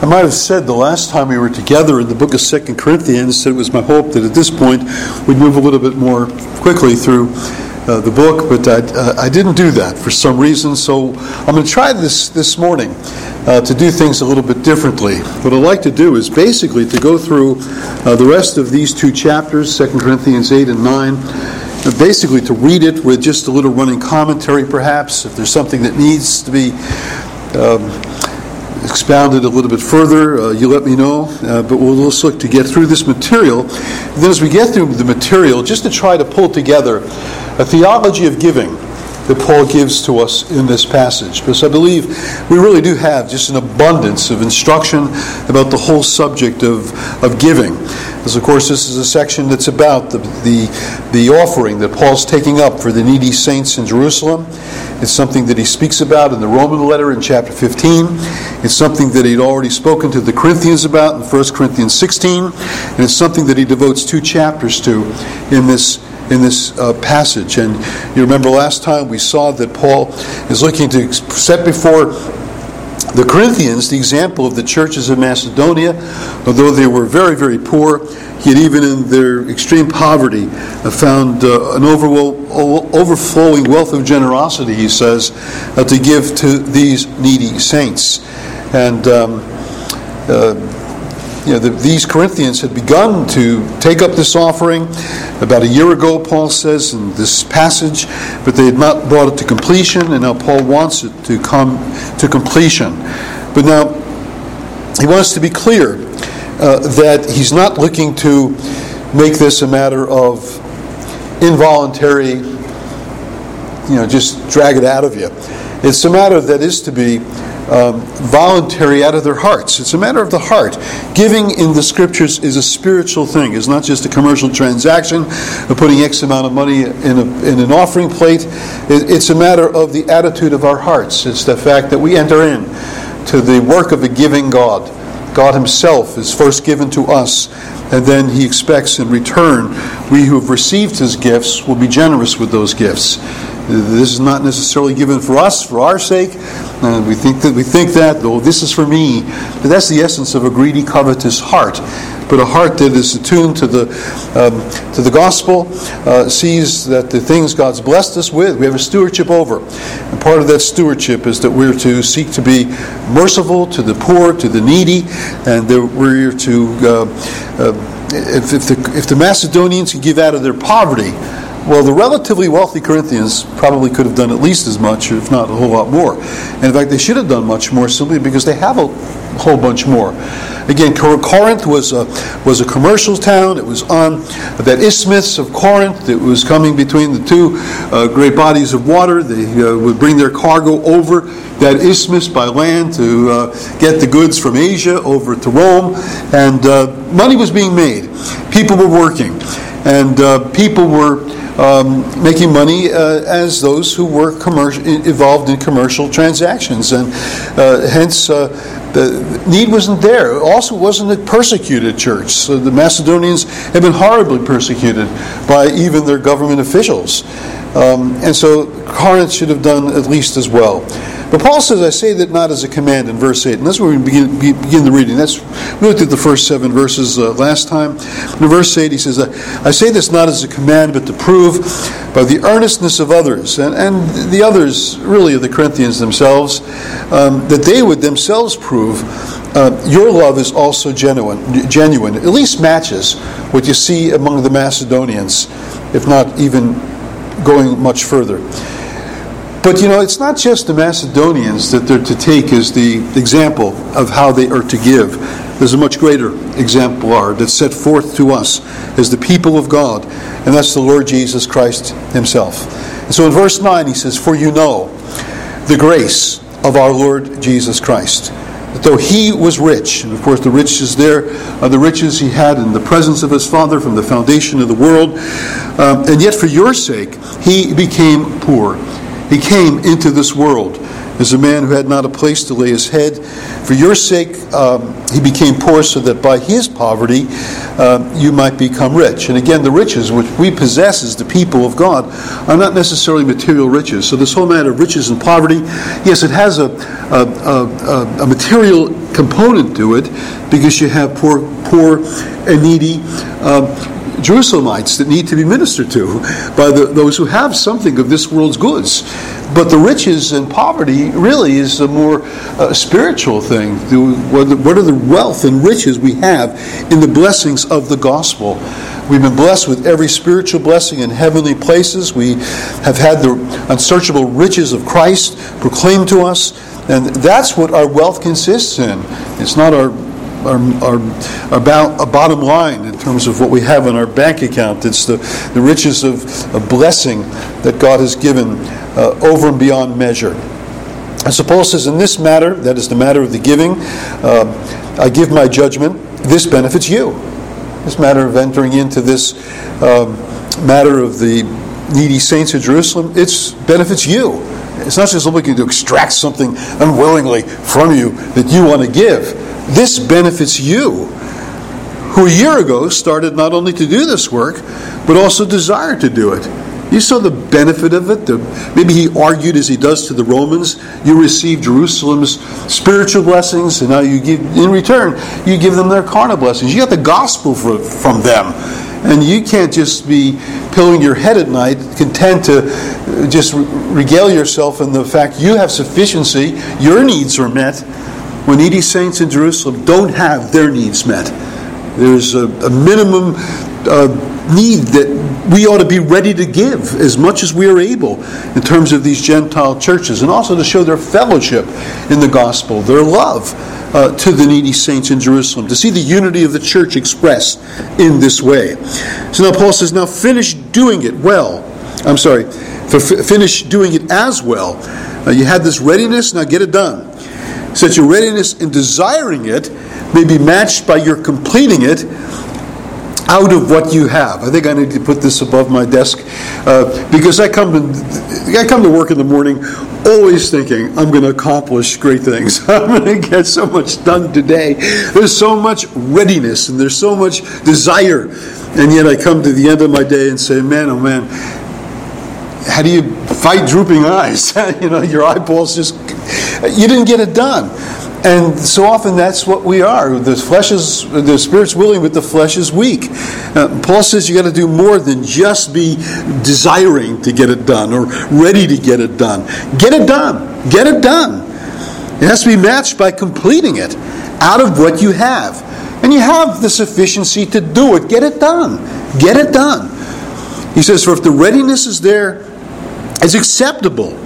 I might have said the last time we were together in the book of Second Corinthians that it was my hope that at this point we'd move a little bit more quickly through uh, the book, but I, uh, I, didn't do that for some reason. So I'm going to try this this morning uh, to do things a little bit differently. What I'd like to do is basically to go through uh, the rest of these two chapters, 2 Corinthians 8 and 9, basically to read it with just a little running commentary, perhaps, if there's something that needs to be. Um, expounded a little bit further, uh, you let me know. Uh, but we'll also look to get through this material. And then, as we get through the material, just to try to pull together a theology of giving that Paul gives to us in this passage. Because I believe we really do have just an abundance of instruction about the whole subject of, of giving. Because, of course, this is a section that's about the, the, the offering that Paul's taking up for the needy saints in Jerusalem. It's something that he speaks about in the Roman letter in chapter 15. It's something that he'd already spoken to the Corinthians about in 1 Corinthians 16. And it's something that he devotes two chapters to in this in this uh, passage. And you remember last time we saw that Paul is looking to set before the Corinthians the example of the churches of Macedonia, although they were very, very poor. Yet, even in their extreme poverty, uh, found uh, an overflowing wealth of generosity, he says, uh, to give to these needy saints. And um, uh, you know, the, these Corinthians had begun to take up this offering about a year ago, Paul says in this passage, but they had not brought it to completion, and now Paul wants it to come to completion. But now, he wants to be clear uh, that he's not looking to make this a matter of involuntary, you know, just drag it out of you. It's a matter that is to be um, voluntary out of their hearts. It's a matter of the heart. Giving in the scriptures is a spiritual thing. It's not just a commercial transaction of putting X amount of money in, a, in an offering plate. It, it's a matter of the attitude of our hearts. It's the fact that we enter in to the work of a giving God. God Himself is first given to us, and then He expects in return we who have received His gifts will be generous with those gifts. This is not necessarily given for us, for our sake. Uh, we think that we think that, though this is for me. But that's the essence of a greedy, covetous heart. But a heart that is attuned to the um, to the gospel uh, sees that the things God's blessed us with, we have a stewardship over. And part of that stewardship is that we're to seek to be merciful to the poor, to the needy, and that we're to. Uh, uh if, if, the, if the Macedonians can give out of their poverty, well, the relatively wealthy Corinthians probably could have done at least as much, if not a whole lot more. And in fact, they should have done much more simply because they have a whole bunch more. Again, Corinth was a, was a commercial town. It was on that isthmus of Corinth. It was coming between the two uh, great bodies of water. They uh, would bring their cargo over that isthmus by land to uh, get the goods from Asia over to Rome. And uh, money was being made. People were working. And uh, people were um, making money uh, as those who were involved in commercial transactions. And uh, hence, uh, the need wasn't there. Also, wasn't a persecuted church. So the Macedonians had been horribly persecuted by even their government officials. Um, and so Corinth should have done at least as well. But Paul says, I say that not as a command in verse 8. And that's where we begin, begin the reading. That's, we looked at the first seven verses uh, last time. In verse 8, he says, I say this not as a command, but to prove by the earnestness of others, and, and the others, really, of the Corinthians themselves, um, that they would themselves prove uh, your love is also genuine, genuine, at least matches what you see among the Macedonians, if not even going much further. But you know, it's not just the Macedonians that they're to take as the example of how they are to give. There's a much greater exemplar that's set forth to us as the people of God, and that's the Lord Jesus Christ Himself. And so in verse 9, he says, For you know the grace of our Lord Jesus Christ. That though he was rich, and of course the riches there are the riches he had in the presence of his Father from the foundation of the world, um, and yet for your sake he became poor he came into this world as a man who had not a place to lay his head. For your sake, um, he became poor so that by his poverty uh, you might become rich. And again, the riches which we possess as the people of God are not necessarily material riches. So, this whole matter of riches and poverty, yes, it has a, a, a, a material component to it because you have poor, poor and needy. Uh, Jerusalemites that need to be ministered to by the, those who have something of this world's goods. But the riches and poverty really is a more uh, spiritual thing. What are the wealth and riches we have in the blessings of the gospel? We've been blessed with every spiritual blessing in heavenly places. We have had the unsearchable riches of Christ proclaimed to us. And that's what our wealth consists in. It's not our our, our, our, bottom line in terms of what we have in our bank account. It's the, the riches of, of blessing that God has given uh, over and beyond measure. And so Paul says, in this matter, that is the matter of the giving, uh, I give my judgment. This benefits you. This matter of entering into this um, matter of the needy saints of Jerusalem, it benefits you. It's not just looking to extract something unwillingly from you that you want to give this benefits you, who a year ago started not only to do this work, but also desired to do it. You saw the benefit of it. The, maybe he argued as he does to the Romans. You receive Jerusalem's spiritual blessings, and now you give, in return, you give them their carnal blessings. You got the gospel for, from them. And you can't just be pillowing your head at night, content to uh, just regale yourself in the fact you have sufficiency, your needs are met, when needy saints in Jerusalem don't have their needs met. There's a, a minimum uh, need that we ought to be ready to give as much as we are able in terms of these Gentile churches, and also to show their fellowship in the gospel, their love uh, to the needy saints in Jerusalem, to see the unity of the church expressed in this way. So now Paul says, Now finish doing it well. I'm sorry, for finish doing it as well. Uh, you had this readiness, now get it done that your readiness in desiring it may be matched by your completing it out of what you have. I think I need to put this above my desk uh, because I come to I come to work in the morning always thinking I'm going to accomplish great things. I'm going to get so much done today. There's so much readiness and there's so much desire, and yet I come to the end of my day and say, "Man, oh man." How do you fight drooping eyes? you know, your eyeballs just you didn't get it done. And so often that's what we are. The flesh is, the spirit's willing, but the flesh is weak. Uh, Paul says you got to do more than just be desiring to get it done or ready to get it done. Get it done. Get it done. It has to be matched by completing it out of what you have. And you have the sufficiency to do it. Get it done. Get it done. He says, For if the readiness is there, it's acceptable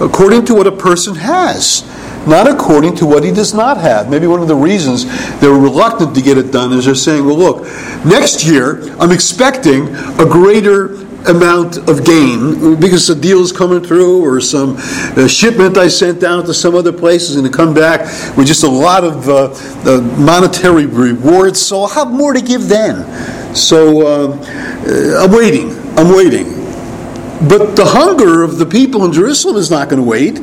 according to what a person has, not according to what he does not have. Maybe one of the reasons they're reluctant to get it done is they're saying, well, look, next year I'm expecting a greater amount of gain because the deal is coming through or some uh, shipment I sent out to some other places and to come back with just a lot of uh, uh, monetary rewards. So I'll have more to give then. So uh, uh, I'm waiting. I'm waiting. But the hunger of the people in Jerusalem is not going to wait.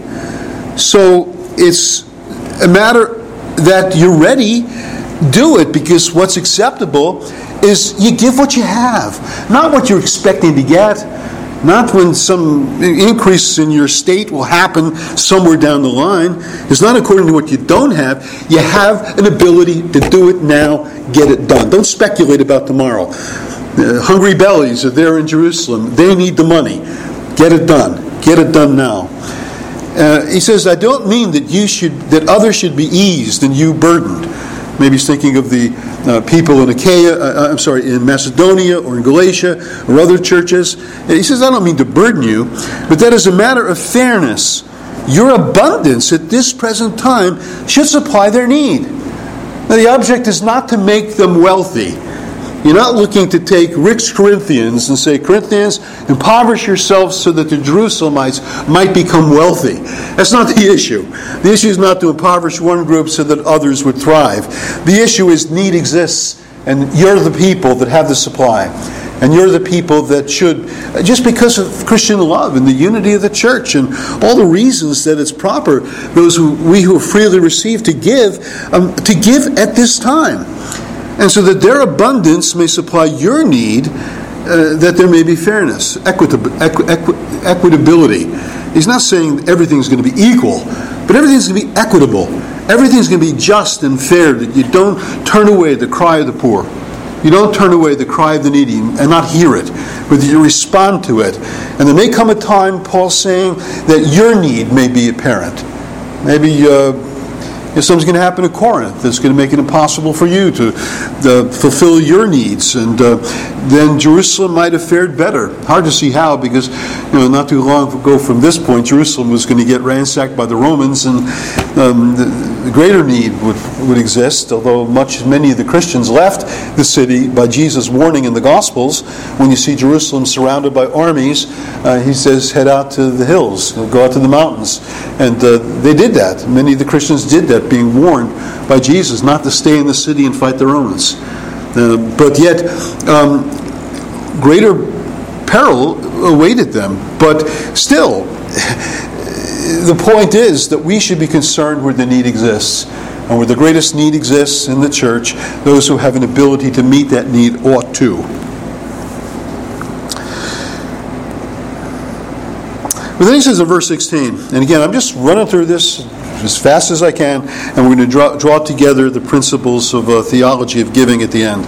So it's a matter that you're ready, do it because what's acceptable is you give what you have, not what you're expecting to get. Not when some increase in your state will happen somewhere down the line. It's not according to what you don't have. You have an ability to do it now, get it done. Don't speculate about tomorrow. Uh, hungry bellies are there in Jerusalem. They need the money. Get it done. Get it done now. Uh, he says, I don't mean that you should that others should be eased and you burdened. Maybe he's thinking of the uh, people in Achaia, uh, uh I'm sorry, in Macedonia or in Galatia or other churches. He says, I don't mean to burden you, but that is a matter of fairness. Your abundance at this present time should supply their need. Now, the object is not to make them wealthy. You're not looking to take rich Corinthians and say, Corinthians, impoverish yourselves so that the Jerusalemites might become wealthy. That's not the issue. The issue is not to impoverish one group so that others would thrive. The issue is need exists, and you're the people that have the supply. And you're the people that should, just because of Christian love and the unity of the church and all the reasons that it's proper, those who we who freely received to give, um, to give at this time. And so that their abundance may supply your need, uh, that there may be fairness, equitab- equi- equi- equitability. He's not saying everything's going to be equal, but everything's going to be equitable. Everything's going to be just and fair, that you don't turn away the cry of the poor. You don't turn away the cry of the needy and not hear it, but you respond to it. And there may come a time, Paul's saying, that your need may be apparent. Maybe uh, if something's going to happen to Corinth that's going to make it impossible for you to uh, fulfill your needs, and uh, then Jerusalem might have fared better. Hard to see how, because you know, not too long ago from this point, Jerusalem was going to get ransacked by the Romans, and um, greater need would, would exist. Although much, many of the Christians left the city by Jesus' warning in the Gospels. When you see Jerusalem surrounded by armies, uh, he says, "Head out to the hills, go out to the mountains," and uh, they did that. Many of the Christians did that being warned by Jesus not to stay in the city and fight the Romans. Uh, but yet, um, greater peril awaited them. But still, the point is that we should be concerned where the need exists. And where the greatest need exists in the church, those who have an ability to meet that need ought to. But then he says in verse 16, and again, I'm just running through this as fast as I can, and we're going to draw, draw together the principles of uh, theology of giving at the end.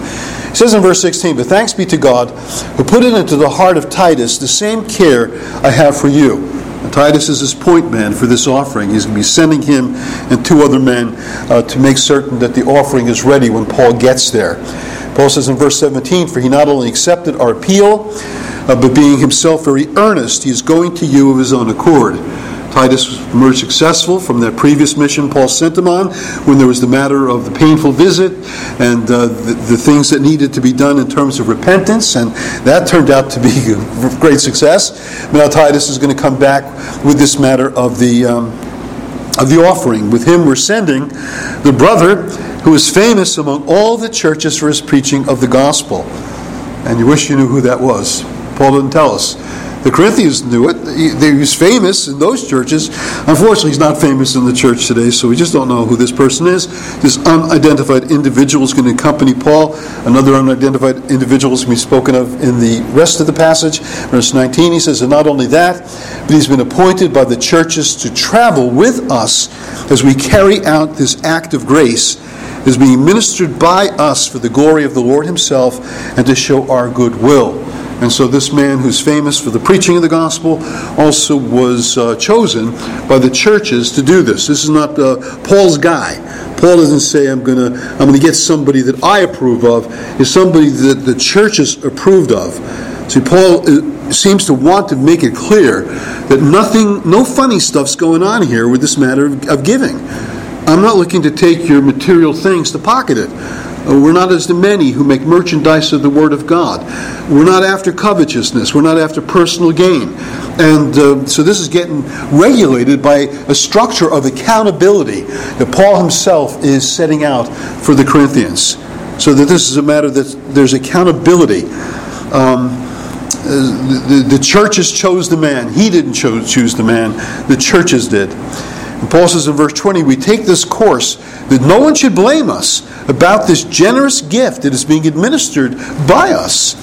He says in verse 16, But thanks be to God who put it into the heart of Titus the same care I have for you. Titus is his point man for this offering. He's going to be sending him and two other men uh, to make certain that the offering is ready when Paul gets there. Paul says in verse 17, For he not only accepted our appeal, uh, but being himself very earnest, he is going to you of his own accord. Titus emerged successful from that previous mission Paul sent him on when there was the matter of the painful visit and uh, the, the, things that needed to be done in terms of repentance, and that turned out to be a great success. Now Titus is going to come back with this matter of the um, of the offering. With him, we're sending the brother who is famous among all the churches for his preaching of the gospel. And you wish you knew who that was. Paul didn't tell us. The Corinthians knew it. He, was famous in those churches. Unfortunately, he's not famous in the church today, so we just don't know who this person is. This unidentified individual is going to accompany Paul. Another unidentified individual is going to be spoken of in the rest of the passage. Verse 19, he says, And not only that, but he's been appointed by the churches to travel with us as we carry out this act of grace is being ministered by us for the glory of the Lord Himself and to show our goodwill. And so, this man who's famous for the preaching of the gospel also was uh, chosen by the churches to do this. This is not uh, Paul's guy. Paul doesn't say, I'm going to I'm to get somebody that I approve of. It's somebody that the churches approved of. See, Paul uh, seems to want to make it clear that nothing, no funny stuff's going on here with this matter of, of giving. I'm not looking to take your material things to pocket it. We're not as the many who make merchandise of the Word of God. We're not after covetousness. We're not after personal gain. And uh, so this is getting regulated by a structure of accountability that Paul himself is setting out for the Corinthians. So that this is a matter that there's accountability. Um, uh, the, the, the churches chose the man. He didn't cho- choose the man, the churches did. And Paul says in verse 20, we take this course that no one should blame us about this generous gift that is being administered by us.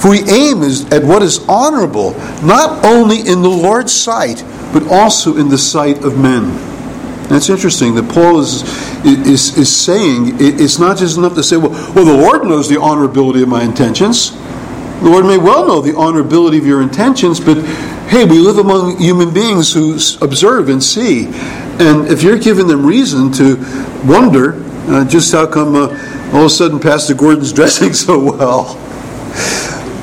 For we aim at what is honorable, not only in the Lord's sight, but also in the sight of men. It's interesting that Paul is, is, is saying it's not just enough to say, well, well, the Lord knows the honorability of my intentions. The Lord may well know the honorability of your intentions, but hey, we live among human beings who observe and see. And if you're giving them reason to wonder uh, just how come uh, all of a sudden Pastor Gordon's dressing so well,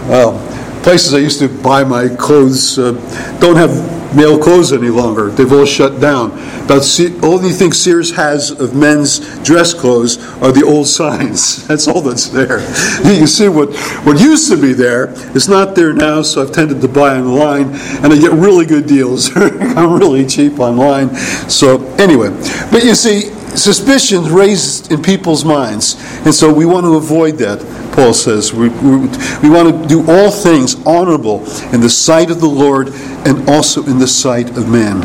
well, places I used to buy my clothes uh, don't have male clothes any longer. They've all shut down. About the only thing Sears has of men's dress clothes are the old signs. That's all that's there. You can see what, what used to be there is not there now, so I've tended to buy online, and I get really good deals. I'm really cheap online. So, anyway, but you see, suspicions raised in people's minds. And so we want to avoid that, Paul says. We, we, we, want to do all things honorable in the sight of the Lord and also in the sight of man.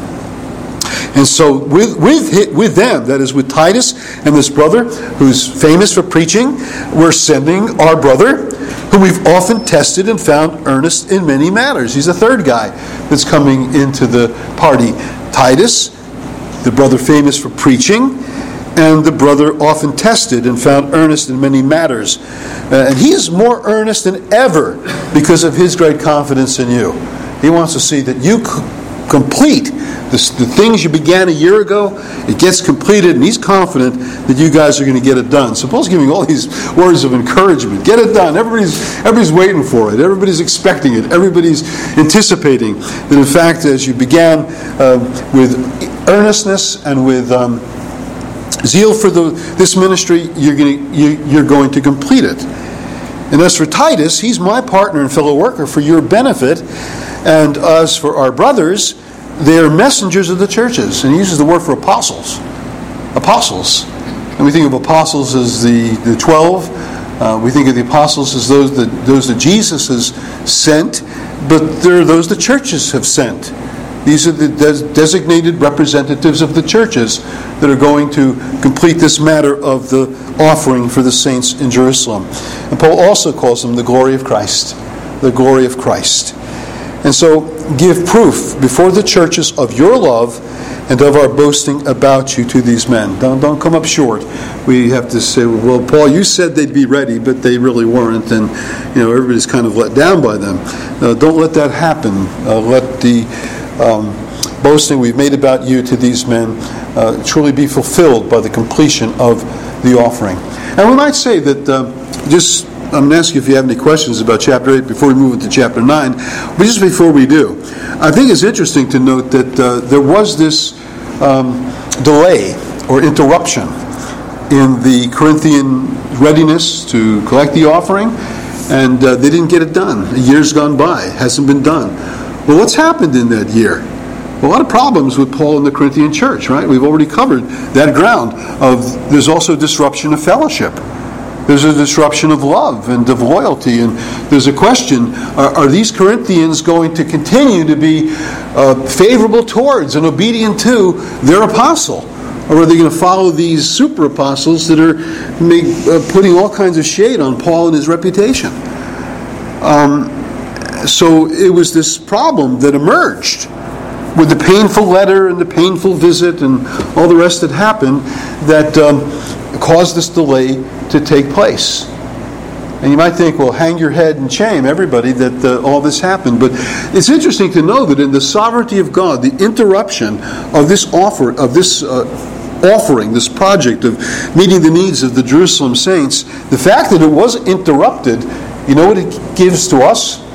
And so with, with, with them, that is with Titus and this brother who's famous for preaching, we're sending our brother who we've often tested and found earnest in many matters. He's a third guy that's coming into the party. Titus, the brother famous for preaching, and the brother often tested and found earnest in many matters. Uh, and he is more earnest than ever because of his great confidence in you. He wants to see that you complete the, the things you began a year ago. It gets completed, and he's confident that you guys are going to get it done. So Paul's giving all these words of encouragement. Get it done. Everybody's, everybody's waiting for it. Everybody's expecting it. Everybody's anticipating that, in fact, as you began uh, with earnestness and with um, zeal for the, this ministry, you're going, to, you, you're going to complete it. And as for Titus, he's my partner and fellow worker for your benefit. And as for our brothers, they are messengers of the churches. And he uses the word for apostles. Apostles. And we think of apostles as the, the 12. Uh, we think of the apostles as those that, those that Jesus has sent, but there are those the churches have sent. These are the des- designated representatives of the churches that are going to complete this matter of the offering for the saints in Jerusalem. And Paul also calls them the glory of Christ. The glory of Christ. And so give proof before the churches of your love and of our boasting about you to these men. Don't, don't come up short. We have to say, well, Paul, you said they'd be ready, but they really weren't, and you know everybody's kind of let down by them. Uh, don't let that happen. Uh, let the um, boasting we've made about you to these men uh, truly be fulfilled by the completion of the offering. And we might say that uh, just I'm going to ask you if you have any questions about chapter 8 before we move into chapter 9. But just before we do, I think it's interesting to note that uh, there was this um, delay or interruption in the Corinthian readiness to collect the offering, and uh, they didn't get it done. A year's gone by, hasn't been done. Well, what's happened in that year? a lot of problems with Paul and the Corinthian church, right? We've already covered that ground of there's also disruption of fellowship. There's a disruption of love and of loyalty. And there's a question are, are these Corinthians going to continue to be uh, favorable towards and obedient to their apostle? Or are they going to follow these super apostles that are make, uh, putting all kinds of shade on Paul and his reputation? Um, so it was this problem that emerged with the painful letter and the painful visit and all the rest that happened that um, caused this delay to take place. And you might think, well, hang your head and shame everybody that uh, all this happened. But it's interesting to know that in the sovereignty of God, the interruption of this offer, of this uh, offering, this project of meeting the needs of the Jerusalem saints, the fact that it was interrupted, you know what it gives to us?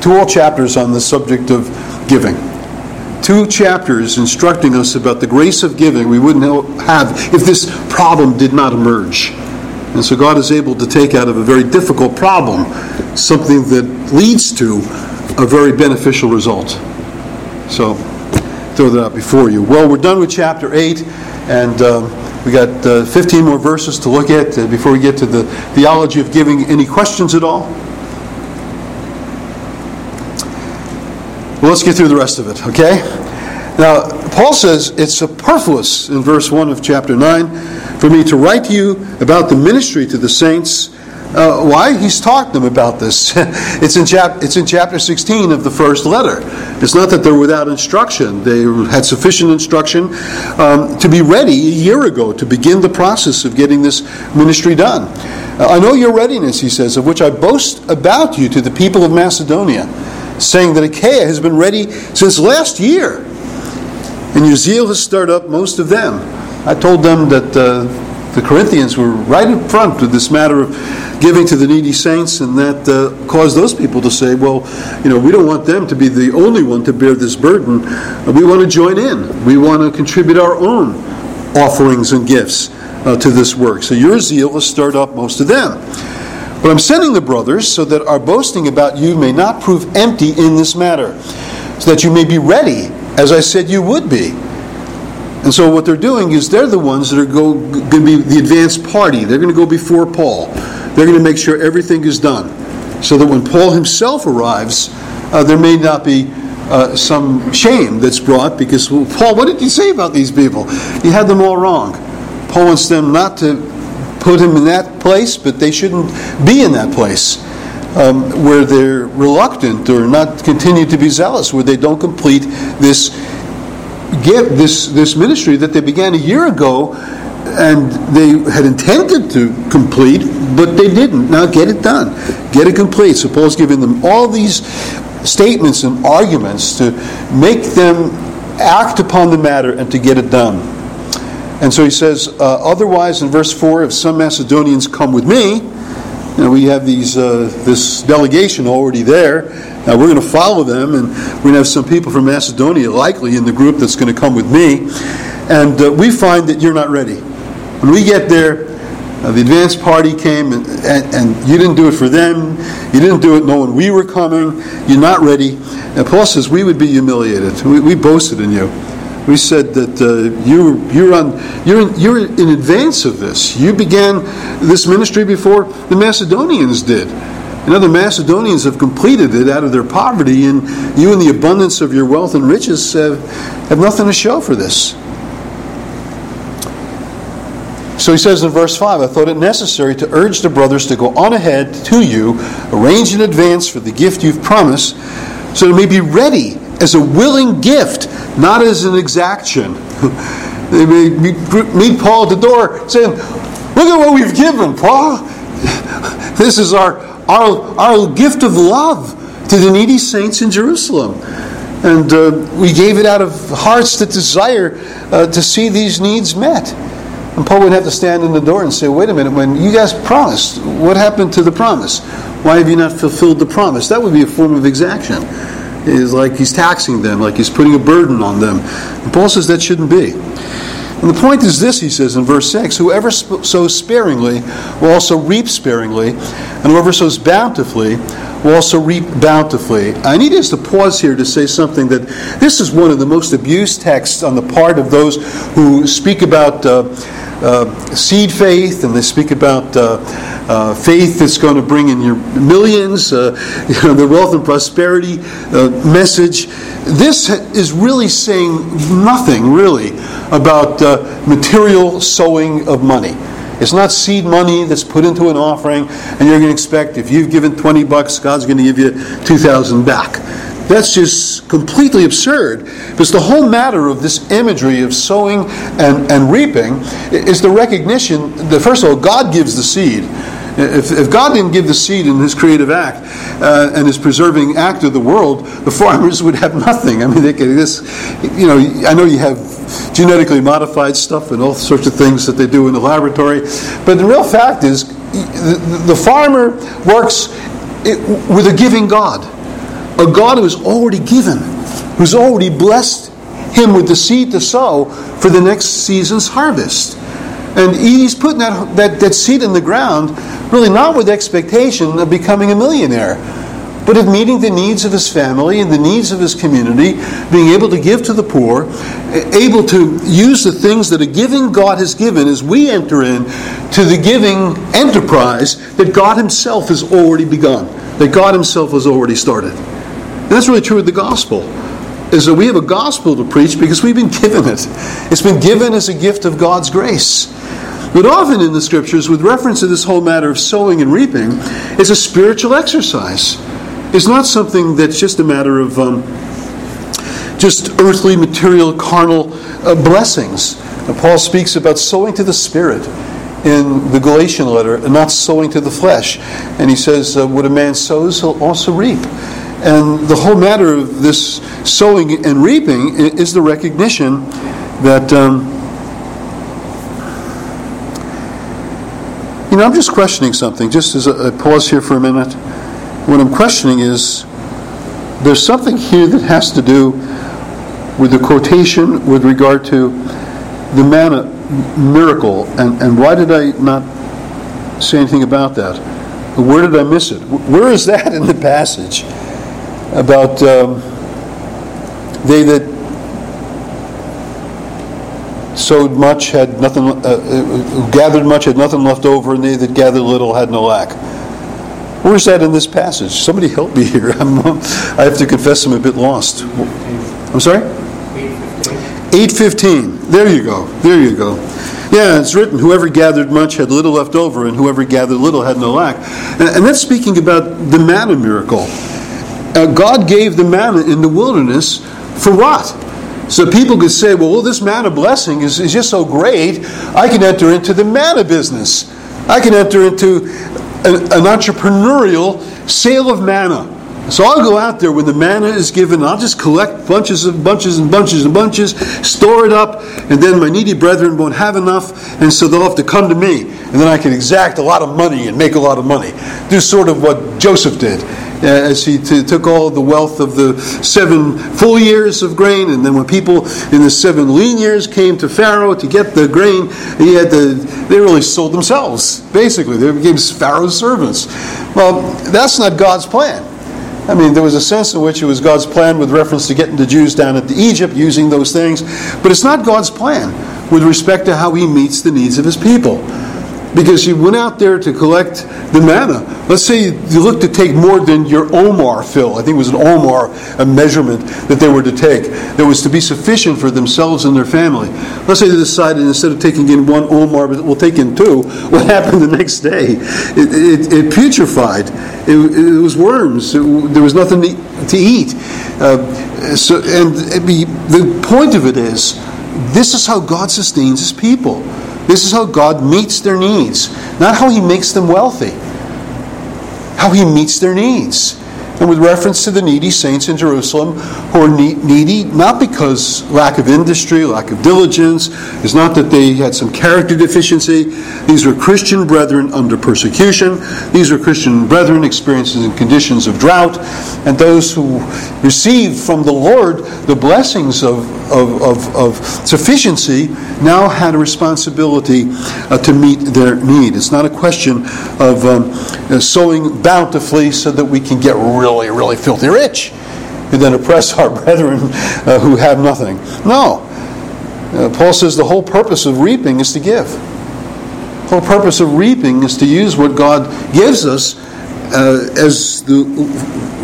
Two whole chapters on the subject of giving. Two chapters instructing us about the grace of giving we wouldn't have if this problem did not emerge. And so God is able to take out of a very difficult problem something that leads to a very beneficial result. So, throw that out before you. Well, we're done with chapter 8, and uh, we got uh, 15 more verses to look at uh, before we get to the theology of giving. Any questions at all? Well, let's get through the rest of it, okay? Now, Paul says it's superfluous in verse 1 of chapter 9 for me to write to you about the ministry to the saints. Uh, why? He's talked them about this. it's, in chap- it's in chapter 16 of the first letter. It's not that they're without instruction. They had sufficient instruction um, to be ready a year ago to begin the process of getting this ministry done. Uh, I know your readiness, he says, of which I boast about you to the people of Macedonia saying that Achaia has been ready since last year, and your zeal has stirred up most of them. I told them that uh, the Corinthians were right in front with this matter of giving to the needy saints, and that uh, caused those people to say, well, you know, we don't want them to be the only one to bear this burden. We want to join in. We want to contribute our own offerings and gifts uh, to this work. So your zeal has stirred up most of them. But I'm sending the brothers so that our boasting about you may not prove empty in this matter, so that you may be ready, as I said you would be. And so what they're doing is they're the ones that are going to be the advanced party. They're going to go before Paul. They're going to make sure everything is done. So that when Paul himself arrives, uh, there may not be uh, some shame that's brought because, well, Paul, what did you say about these people? You had them all wrong. Paul wants them not to put him in that place, but they shouldn't be in that place um, where they're reluctant or not continue to be zealous, where they don't complete this this this ministry that they began a year ago, and they had intended to complete, but they didn't. Now get it done, get it complete. So Paul's giving them all these statements and arguments to make them act upon the matter and to get it done. And so he says, uh, otherwise, in verse 4, if some Macedonians come with me, you know, we have these uh, this delegation already there. Now we're going to follow them, and we're going to have some people from Macedonia likely in the group that's going to come with me. And uh, we find that you're not ready. When we get there, uh, the advance party came, and, and, and, you didn't do it for them. You didn't do it knowing we were coming. You're not ready. And Paul says we would be humiliated. We, we boasted in you. We said that uh, you, you're, on, you're, in, you're in advance of this. You began this ministry before the Macedonians did. And other Macedonians have completed it out of their poverty, and you, in the abundance of your wealth and riches, have, have nothing to show for this. So he says in verse 5 I thought it necessary to urge the brothers to go on ahead to you, arrange in advance for the gift you've promised, so it may be ready as a willing gift, not as an exaction. they may meet Paul at the door saying, Look at what we've given, Paul. This is our, our, our gift of love to the needy saints in Jerusalem. And uh, we gave it out of hearts that desire uh, to see these needs met. And Paul would have to stand in the door and say, Wait a minute, when you guys promised, what happened to the promise? Why have you not fulfilled the promise? That would be a form of exaction is like he's taxing them, like he's putting a burden on them. And Paul says that shouldn't be. And the point is this, he says in verse 6 Whoever sows sparingly will also reap sparingly, and whoever sows bountifully will also reap bountifully. I need us to pause here to say something that this is one of the most abused texts on the part of those who speak about. Uh, uh, seed faith, and they speak about uh, uh, faith that's going to bring in your millions, uh, you know, the wealth and prosperity uh, message. This is really saying nothing, really, about uh, material sowing of money. It's not seed money that's put into an offering, and you're going to expect if you've given 20 bucks, God's going to give you 2,000 back. That's just completely absurd because the whole matter of this imagery of sowing and, and reaping is the recognition that, first of all, God gives the seed. If, if God didn't give the seed in His creative act uh, and His preserving act of the world, the farmers would have nothing. I mean, they could this, you know, I know you have genetically modified stuff and all sorts of things that they do in the laboratory, but the real fact is the, the farmer works with a giving God a God who has already given, who's already blessed him with the seed to sow for the next season's harvest. And he's putting that, that, that seed in the ground really not with expectation of becoming a millionaire, but of meeting the needs of his family and the needs of his community, being able to give to the poor, able to use the things that a giving God has given as we enter in to the giving enterprise that God himself has already begun, that God himself has already started. And that's really true of the gospel. Is that we have a gospel to preach because we've been given it. It's been given as a gift of God's grace. But often in the scriptures, with reference to this whole matter of sowing and reaping, it's a spiritual exercise. It's not something that's just a matter of um, just earthly, material, carnal uh, blessings. Uh, Paul speaks about sowing to the Spirit in the Galatian letter and not sowing to the flesh. And he says, uh, What a man sows, he'll also reap. And the whole matter of this sowing and reaping is the recognition that, um, I'm just questioning something, just as a, pause here for a minute. What I'm questioning is there's something here that has to do with the quotation with regard to the manna miracle. And, and why did I not say anything about that? Where did I miss it? Where is that in the passage? about um, they that sowed much had nothing, uh, uh, gathered much had nothing left over, and they that gathered little had no lack. Where's that in this passage? Somebody help me here. I'm, I have to confess I'm a bit lost. I'm sorry? 8.15. There you go. There you go. Yeah, it's written, whoever gathered much had little left over, and whoever gathered little had no lack. And that's speaking about the manna miracle. Uh, God gave the manna in the wilderness for what? So people could say, well, well this manna blessing is, is just so great, I can enter into the manna business. I can enter into an, an entrepreneurial sale of manna. So I'll go out there when the manna is given. I'll just collect bunches and bunches and bunches and bunches, store it up, and then my needy brethren won't have enough, and so they'll have to come to me, and then I can exact a lot of money and make a lot of money. Do sort of what Joseph did. Uh, as he t- took all the wealth of the seven full years of grain, and then when people in the seven lean years came to Pharaoh to get the grain, he had to, they really sold themselves, basically. They became Pharaoh's servants. Well, that's not God's plan. I mean, there was a sense in which it was God's plan with reference to getting the Jews down into Egypt using those things, but it's not God's plan with respect to how He meets the needs of His people because you went out there to collect the manna. Let's say you look to take more than your omer fill. I think it was an omer, a measurement that they were to take that was to be sufficient for themselves and their family. Let's say they decided instead of taking in one omer, but we'll take in two. What happened the next day? It, it, it putrefied. It, it, was worms. there was nothing to, to eat. Uh, so, and the point of it is, this is how God sustains His people. This is how God meets their needs, not how He makes them wealthy, how He meets their needs. And with reference to the needy saints in Jerusalem who are needy, not because lack of industry, lack of diligence, it's not that they had some character deficiency. These were Christian brethren under persecution. These were Christian brethren experiencing conditions of drought. And those who received from the Lord the blessings of, of, of, of sufficiency now had a responsibility uh, to meet their need. It's not a question of um, uh, sowing bountifully so that we can get real really, really filthy rich and then oppress our brethren uh, who have nothing. No. Uh, Paul says the whole purpose of reaping is to give. The whole purpose of reaping is to use what God gives us uh, as the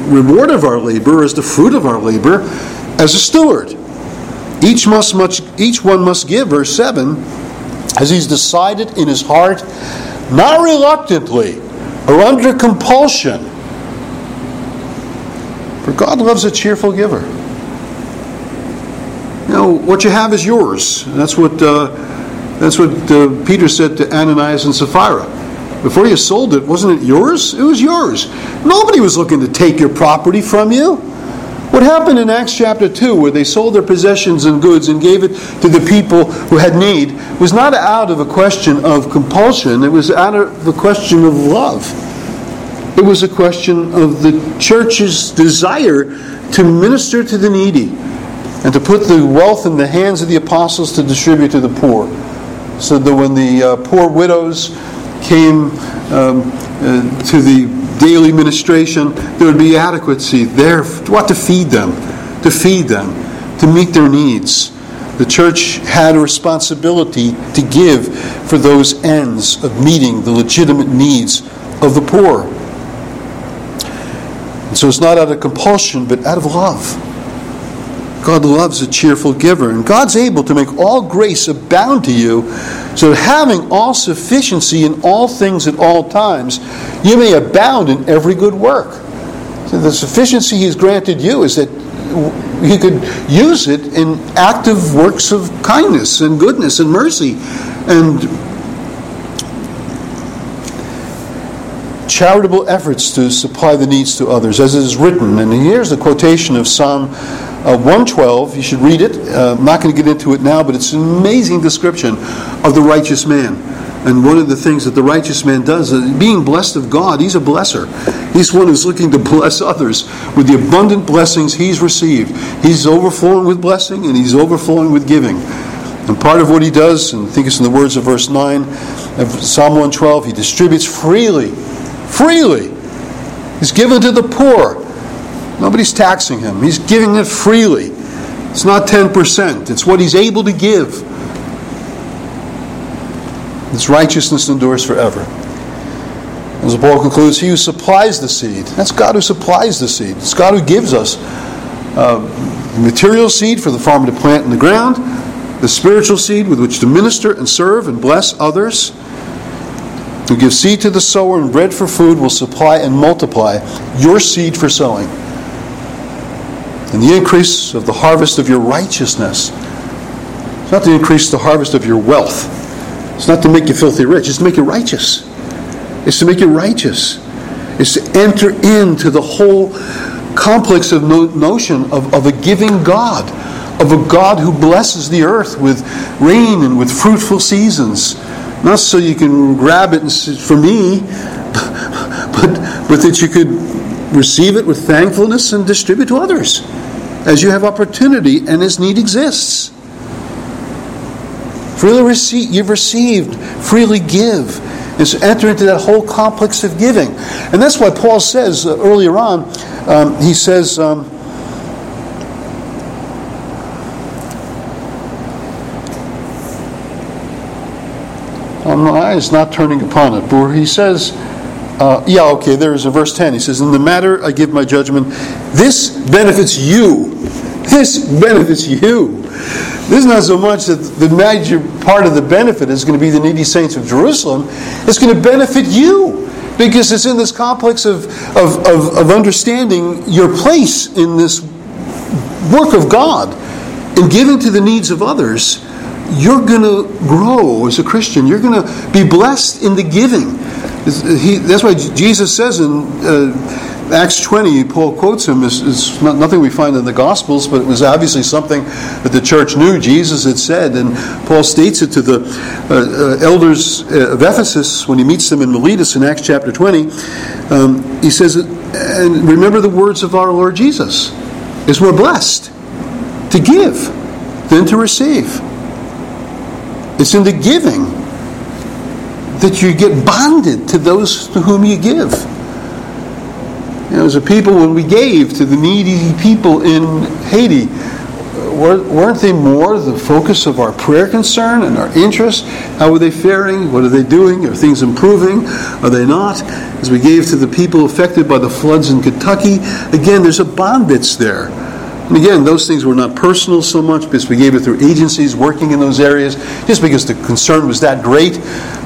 reward of our labor, as the fruit of our labor, as a steward. Each must much each one must give, verse 7, as he's decided in his heart, not reluctantly or under compulsion for God loves a cheerful giver. Know, what you have is yours. That's what, uh, that's what uh, Peter said to Ananias and Sapphira. Before you sold it, wasn't it yours? It was yours. Nobody was looking to take your property from you. What happened in Acts chapter 2, where they sold their possessions and goods and gave it to the people who had need, was not out of a question of compulsion, it was out of the question of love. It was a question of the church's desire to minister to the needy and to put the wealth in the hands of the apostles to distribute to the poor. So that when the uh, poor widows came um, uh, to the daily ministration, there would be adequacy there. What to feed them? To feed them, to meet their needs. The church had a responsibility to give for those ends of meeting the legitimate needs of the poor. So it's not out of compulsion, but out of love. God loves a cheerful giver, and God's able to make all grace abound to you, so that having all sufficiency in all things at all times, you may abound in every good work. So the sufficiency He's granted you is that you could use it in active works of kindness and goodness and mercy and charitable efforts to supply the needs to others, as it is written. And here's a quotation of Psalm uh, 112. You should read it. Uh, I'm not going to get into it now, but it's an amazing description of the righteous man. And one of the things that the righteous man does, uh, being blessed of God, he's a blesser. He's one who's looking to bless others with the abundant blessings he's received. He's overflowing with blessing and he's overflowing with giving. And part of what he does, and I think it's in the words of verse 9 of Psalm 112, he distributes freely freely. He's given to the poor. Nobody's taxing him. He's giving it freely. It's not 10%, it's what he's able to give. His righteousness endures forever. As the Paul concludes, he who supplies the seed, that's God who supplies the seed. It's God who gives us uh, material seed for the farmer to plant in the ground, the spiritual seed with which to minister and serve and bless others. Who gives seed to the sower and bread for food will supply and multiply your seed for sowing. And the increase of the harvest of your righteousness. It's not to increase the harvest of your wealth. It's not to make you filthy rich. It's to make you righteous. It's to make you righteous. It's to enter into the whole complex of no, notion of, of a giving God, of a God who blesses the earth with rain and with fruitful seasons. Not so you can grab it and for me, but, but that you could receive it with thankfulness and distribute to others as you have opportunity and as need exists. Freely receive, you've received, freely give. Is enter into that whole complex of giving. And that's why Paul says uh, earlier on, um, he says, um, oh, my eye is not turning upon it, but he says, uh, yeah, okay, there is a verse 10. He says, In the matter I give my judgment, this benefits you. This benefits you. This is not so much that the major part of the benefit is going to be the needy saints of Jerusalem, it's going to benefit you. Because it's in this complex of, of, of, of understanding your place in this work of God and giving to the needs of others, you're going to grow as a Christian. You're going to be blessed in the giving. He, that's why Jesus says in uh, Acts 20, Paul quotes him, is, is not, nothing we find in the Gospels, but it was obviously something that the church knew Jesus had said. And Paul states it to the uh, uh, elders uh, of Ephesus when he meets them in Miletus in Acts chapter 20. Um, he says, And remember the words of our Lord Jesus, is we're blessed to give than to receive. It's in the giving that you get bonded to those to whom you give. You know, as a people, when we gave to the needy people in Haiti, weren't they more the focus of our prayer concern and our interest? How are they faring? What are they doing? Are things improving? Are they not? As we gave to the people affected by the floods in Kentucky, again, there's a bond that's there. And again, those things were not personal so much because we gave it through agencies working in those areas, just because the concern was that great.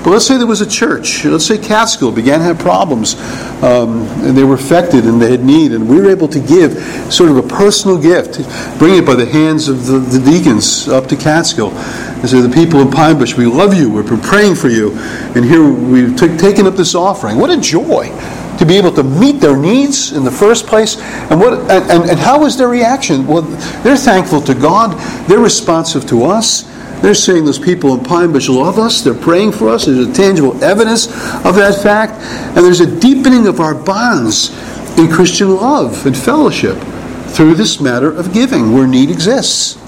But let's say there was a church, let's say Catskill began to have problems, um, and they were affected and they had need, and we were able to give sort of a personal gift, bring it by the hands of the, the deacons up to Catskill. And say, the people in Pine Bush, we love you, been praying for you, and here we've t- taken up this offering. What a joy! To be able to meet their needs in the first place. And what and, and, how was their reaction? Well, they're thankful to God. They're responsive to us. They're saying those people in Pine Bush love us. They're praying for us. There's a tangible evidence of that fact. And there's a deepening of our bonds in Christian love and fellowship through this matter of giving where need exists.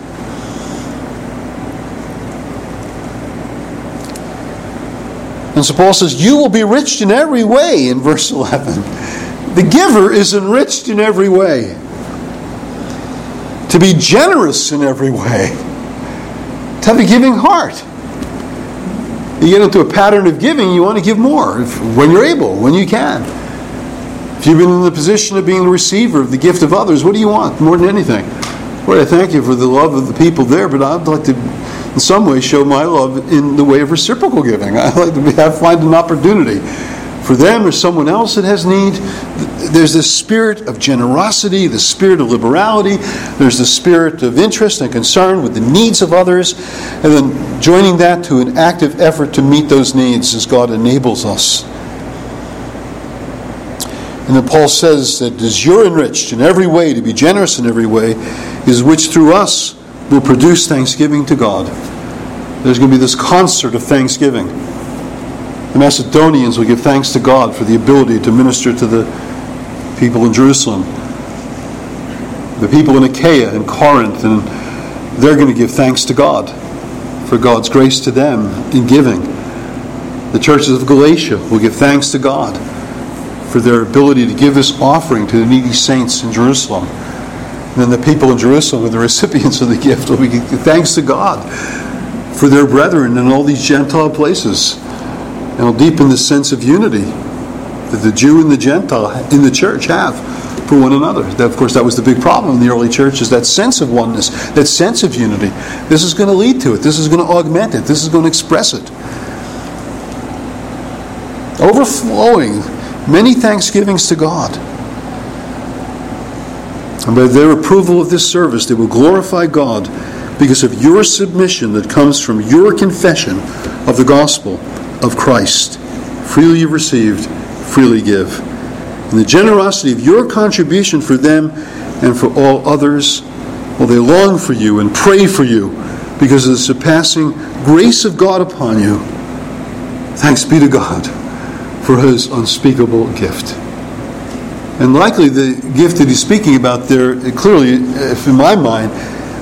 And so Paul says, You will be rich in every way in verse 11. The giver is enriched in every way. To be generous in every way. To have a giving heart. You get into a pattern of giving, you want to give more if, when you're able, when you can. If you've been in the position of being the receiver of the gift of others, what do you want more than anything? Lord, I thank you for the love of the people there, but I'd like to in some way show my love in the way of reciprocal giving. I like to find an opportunity for them or someone else that has need. There's this spirit of generosity, the spirit of liberality, there's the spirit of interest and concern with the needs of others, and then joining that to an active effort to meet those needs as God enables us. And then Paul says that as you're enriched in every way, to be generous in every way, is which through us will produce thanksgiving to God. There's going to be this concert of thanksgiving. The Macedonians will give thanks to God for the ability to minister to the people in Jerusalem. The people in Achaia and Corinth, and they're going to give thanks to God for God's grace to them in giving. The churches of Galatia will give thanks to God for their ability to give this offering to the needy saints in Jerusalem. And then the people in Jerusalem, the recipients of the gift, will be thanks to God for their brethren in all these Gentile places And it'll deepen the sense of unity that the Jew and the Gentile in the church have for one another. That, of course, that was the big problem in the early church is that sense of oneness, that sense of unity. This is going to lead to it. This is going to augment it. This is going to express it. Overflowing many thanksgivings to God. And by their approval of this service, they will glorify God because of your submission that comes from your confession of the gospel of Christ. Freely you've received, freely give. And the generosity of your contribution for them and for all others, well, they long for you and pray for you because of the surpassing grace of God upon you. Thanks be to God for his unspeakable gift. And likely the gift that he's speaking about there, clearly, if in my mind,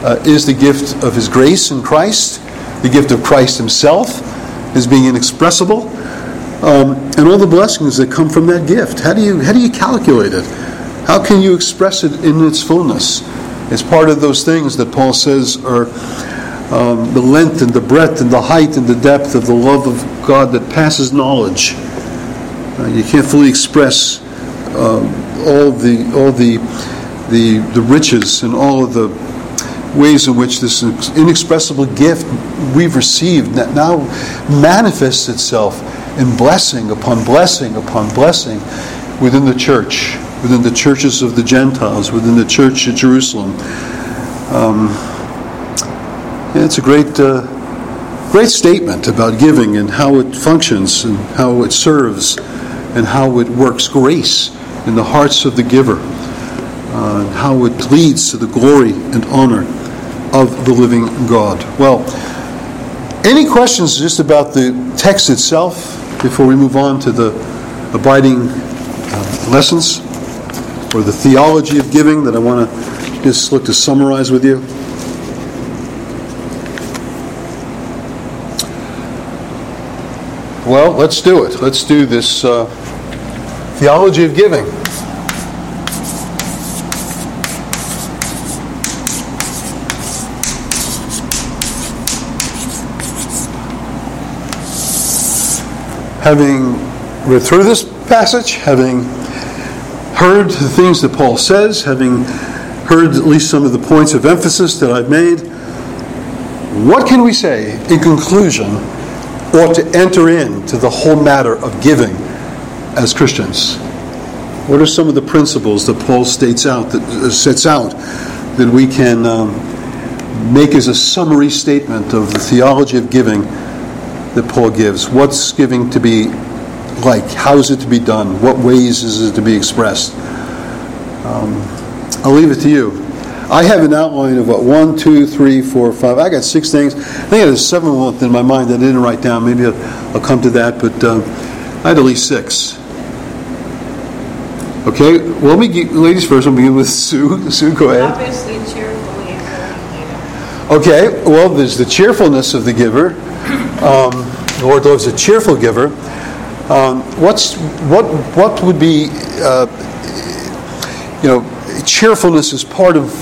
uh, is the gift of his grace in Christ, the gift of Christ himself as being inexpressible, um, and all the blessings that come from that gift. How do you how do you calculate it? How can you express it in its fullness? It's part of those things that Paul says are um, the length and the breadth and the height and the depth of the love of God that passes knowledge. Uh, you can't fully express all the all the the the riches and all of the ways in which this inexpressible gift we've received now manifests itself in blessing upon blessing upon blessing within the church, within the churches of the Gentiles, within the church at Jerusalem. Um, it's a great, uh, great statement about giving and how it functions and how it serves and how it works grace in the hearts of the giver, uh, and how it leads to the glory and honor of the living God. Well, any questions just about the text itself before we move on to the abiding uh, lessons or the theology of giving that I want to just look to summarize with you? Well, let's do it. Let's do this uh, theology of giving. having read through this passage, having heard the things that Paul says, having heard at least some of the points of emphasis that I've made, what can we say in conclusion ought to enter into the whole matter of giving as Christians? What are some of the principles that Paul states out that uh, sets out that we can um, make as a summary statement of the theology of giving that Paul gives. What's giving to be like? How is it to be done? What ways is it to be expressed? Um, I'll leave it to you. I have an outline of what one, two, three, four, five. I got six things. I think there's seven in my mind that I didn't write down. Maybe I'll, I'll come to that, but um, I had at least six. Okay, well, let me get, ladies first. We'll begin with Sue. Sue, go ahead. Obviously, cheerfully Okay, well, there's the cheerfulness of the giver. Um, the Lord loves a cheerful giver. Um, what's what what would be uh, you know cheerfulness is part of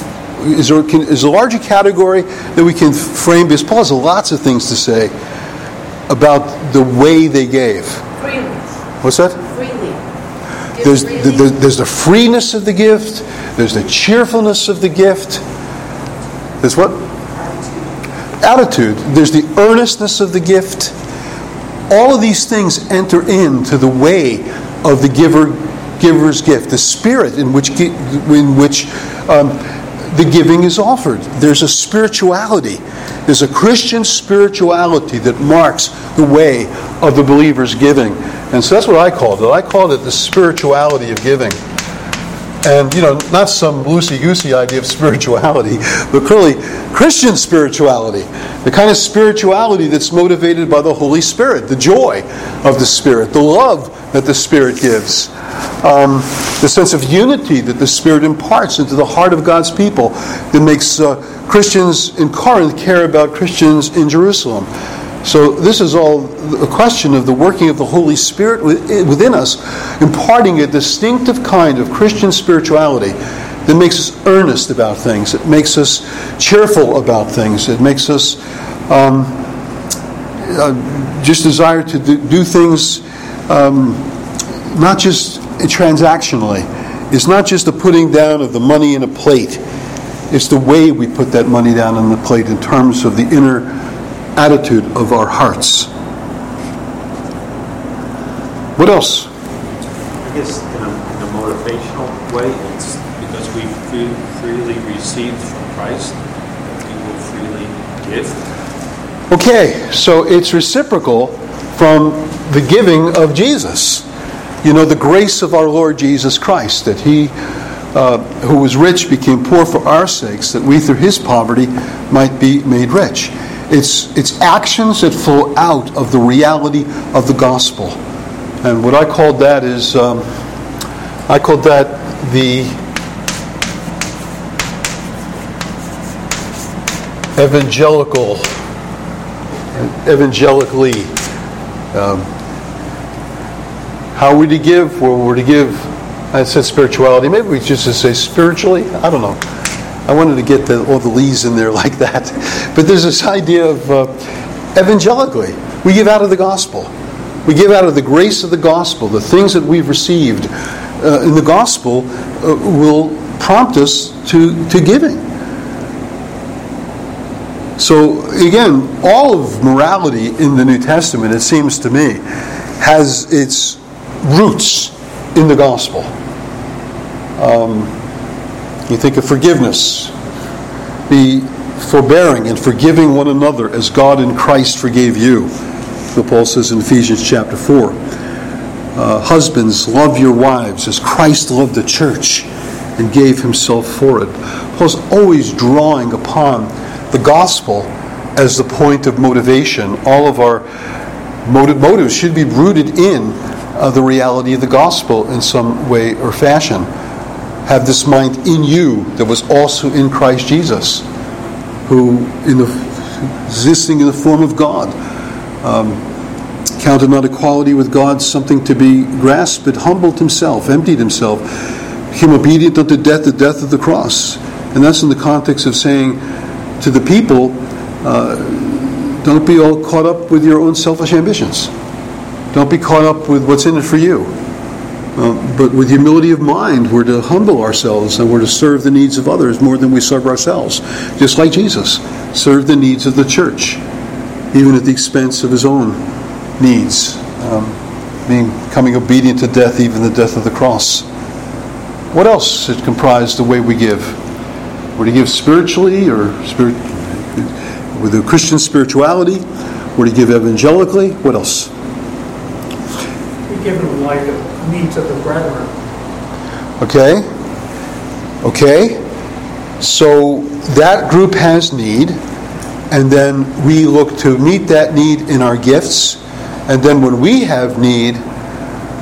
is there can, is a larger category that we can frame because Paul has lots of things to say about the way they gave. What's that? There's the, the, there's the freeness of the gift. There's the cheerfulness of the gift. There's what? attitude, there's the earnestness of the gift. All of these things enter into the way of the giver giver's gift, the spirit in which in which um, the giving is offered. There's a spirituality. There's a Christian spirituality that marks the way of the believer's giving. And so that's what I called it. I called it the spirituality of giving. And, you know, not some loosey goosey idea of spirituality, but clearly Christian spirituality. The kind of spirituality that's motivated by the Holy Spirit, the joy of the Spirit, the love that the Spirit gives, um, the sense of unity that the Spirit imparts into the heart of God's people that makes uh, Christians in Corinth care about Christians in Jerusalem. So, this is all a question of the working of the Holy Spirit within us, imparting a distinctive kind of Christian spirituality that makes us earnest about things, it makes us cheerful about things, it makes us um, uh, just desire to do things um, not just transactionally. It's not just the putting down of the money in a plate. It's the way we put that money down on the plate in terms of the inner attitude of our hearts. What else? I guess in a, in a motivational way, it's because we freely received from Christ, that we will freely give. Okay, so it's reciprocal from the giving of Jesus. You know, the grace of our Lord Jesus Christ, that He, uh, who was rich, became poor for our sakes, that we through His poverty might be made rich. It's, it's actions that flow out of the reality of the gospel. And what I called that is, um, I called that the evangelical, evangelically. Um, how are we to give? Well, we're to give, I said spirituality. Maybe we just say spiritually. I don't know. I wanted to get the, all the lees in there like that. But there's this idea of uh, evangelically. We give out of the gospel. We give out of the grace of the gospel, the things that we've received uh, in the gospel uh, will prompt us to, to giving. So, again, all of morality in the New Testament, it seems to me, has its roots in the gospel. Um, you think of forgiveness, be forbearing and forgiving one another as God in Christ forgave you what Paul says in Ephesians chapter 4. Uh, husbands, love your wives as Christ loved the church and gave himself for it. Paul's always drawing upon the gospel as the point of motivation. All of our motive, motives should be rooted in uh, the reality of the gospel in some way or fashion. Have this mind in you that was also in Christ Jesus, who, in the, existing in the form of God, um, counted not equality with God something to be grasped, but humbled himself, emptied himself, became obedient unto death, the death of the cross. And that's in the context of saying to the people, uh, don't be all caught up with your own selfish ambitions. Don't be caught up with what's in it for you. Uh, but with humility of mind, we're to humble ourselves and we're to serve the needs of others more than we serve ourselves. Just like Jesus, serve the needs of the church, even at the expense of his own needs, um, being becoming obedient to death, even the death of the cross. What else should comprise the way we give? We're to give spiritually or spirit, with a Christian spirituality. We're to give evangelically. What else? We give them the needs of the brethren. Okay. Okay. So that group has need, and then we look to meet that need in our gifts and then when we have need,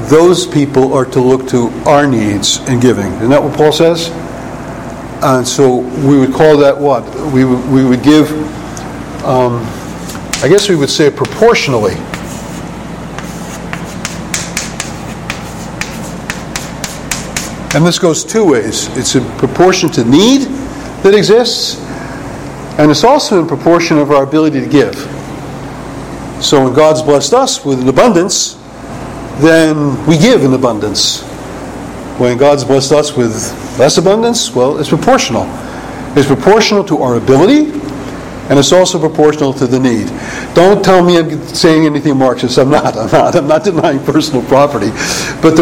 those people are to look to our needs in giving. Isn't that what Paul says? And so we would call that what? We we would give, um, I guess we would say proportionally. And this goes two ways it's in proportion to need that exists, and it's also in proportion of our ability to give. So when God's blessed us with an abundance, then we give in abundance. When God's blessed us with less abundance, well, it's proportional. It's proportional to our ability, and it's also proportional to the need. Don't tell me I'm saying anything Marxist. I'm not. I'm not. I'm not denying personal property. But the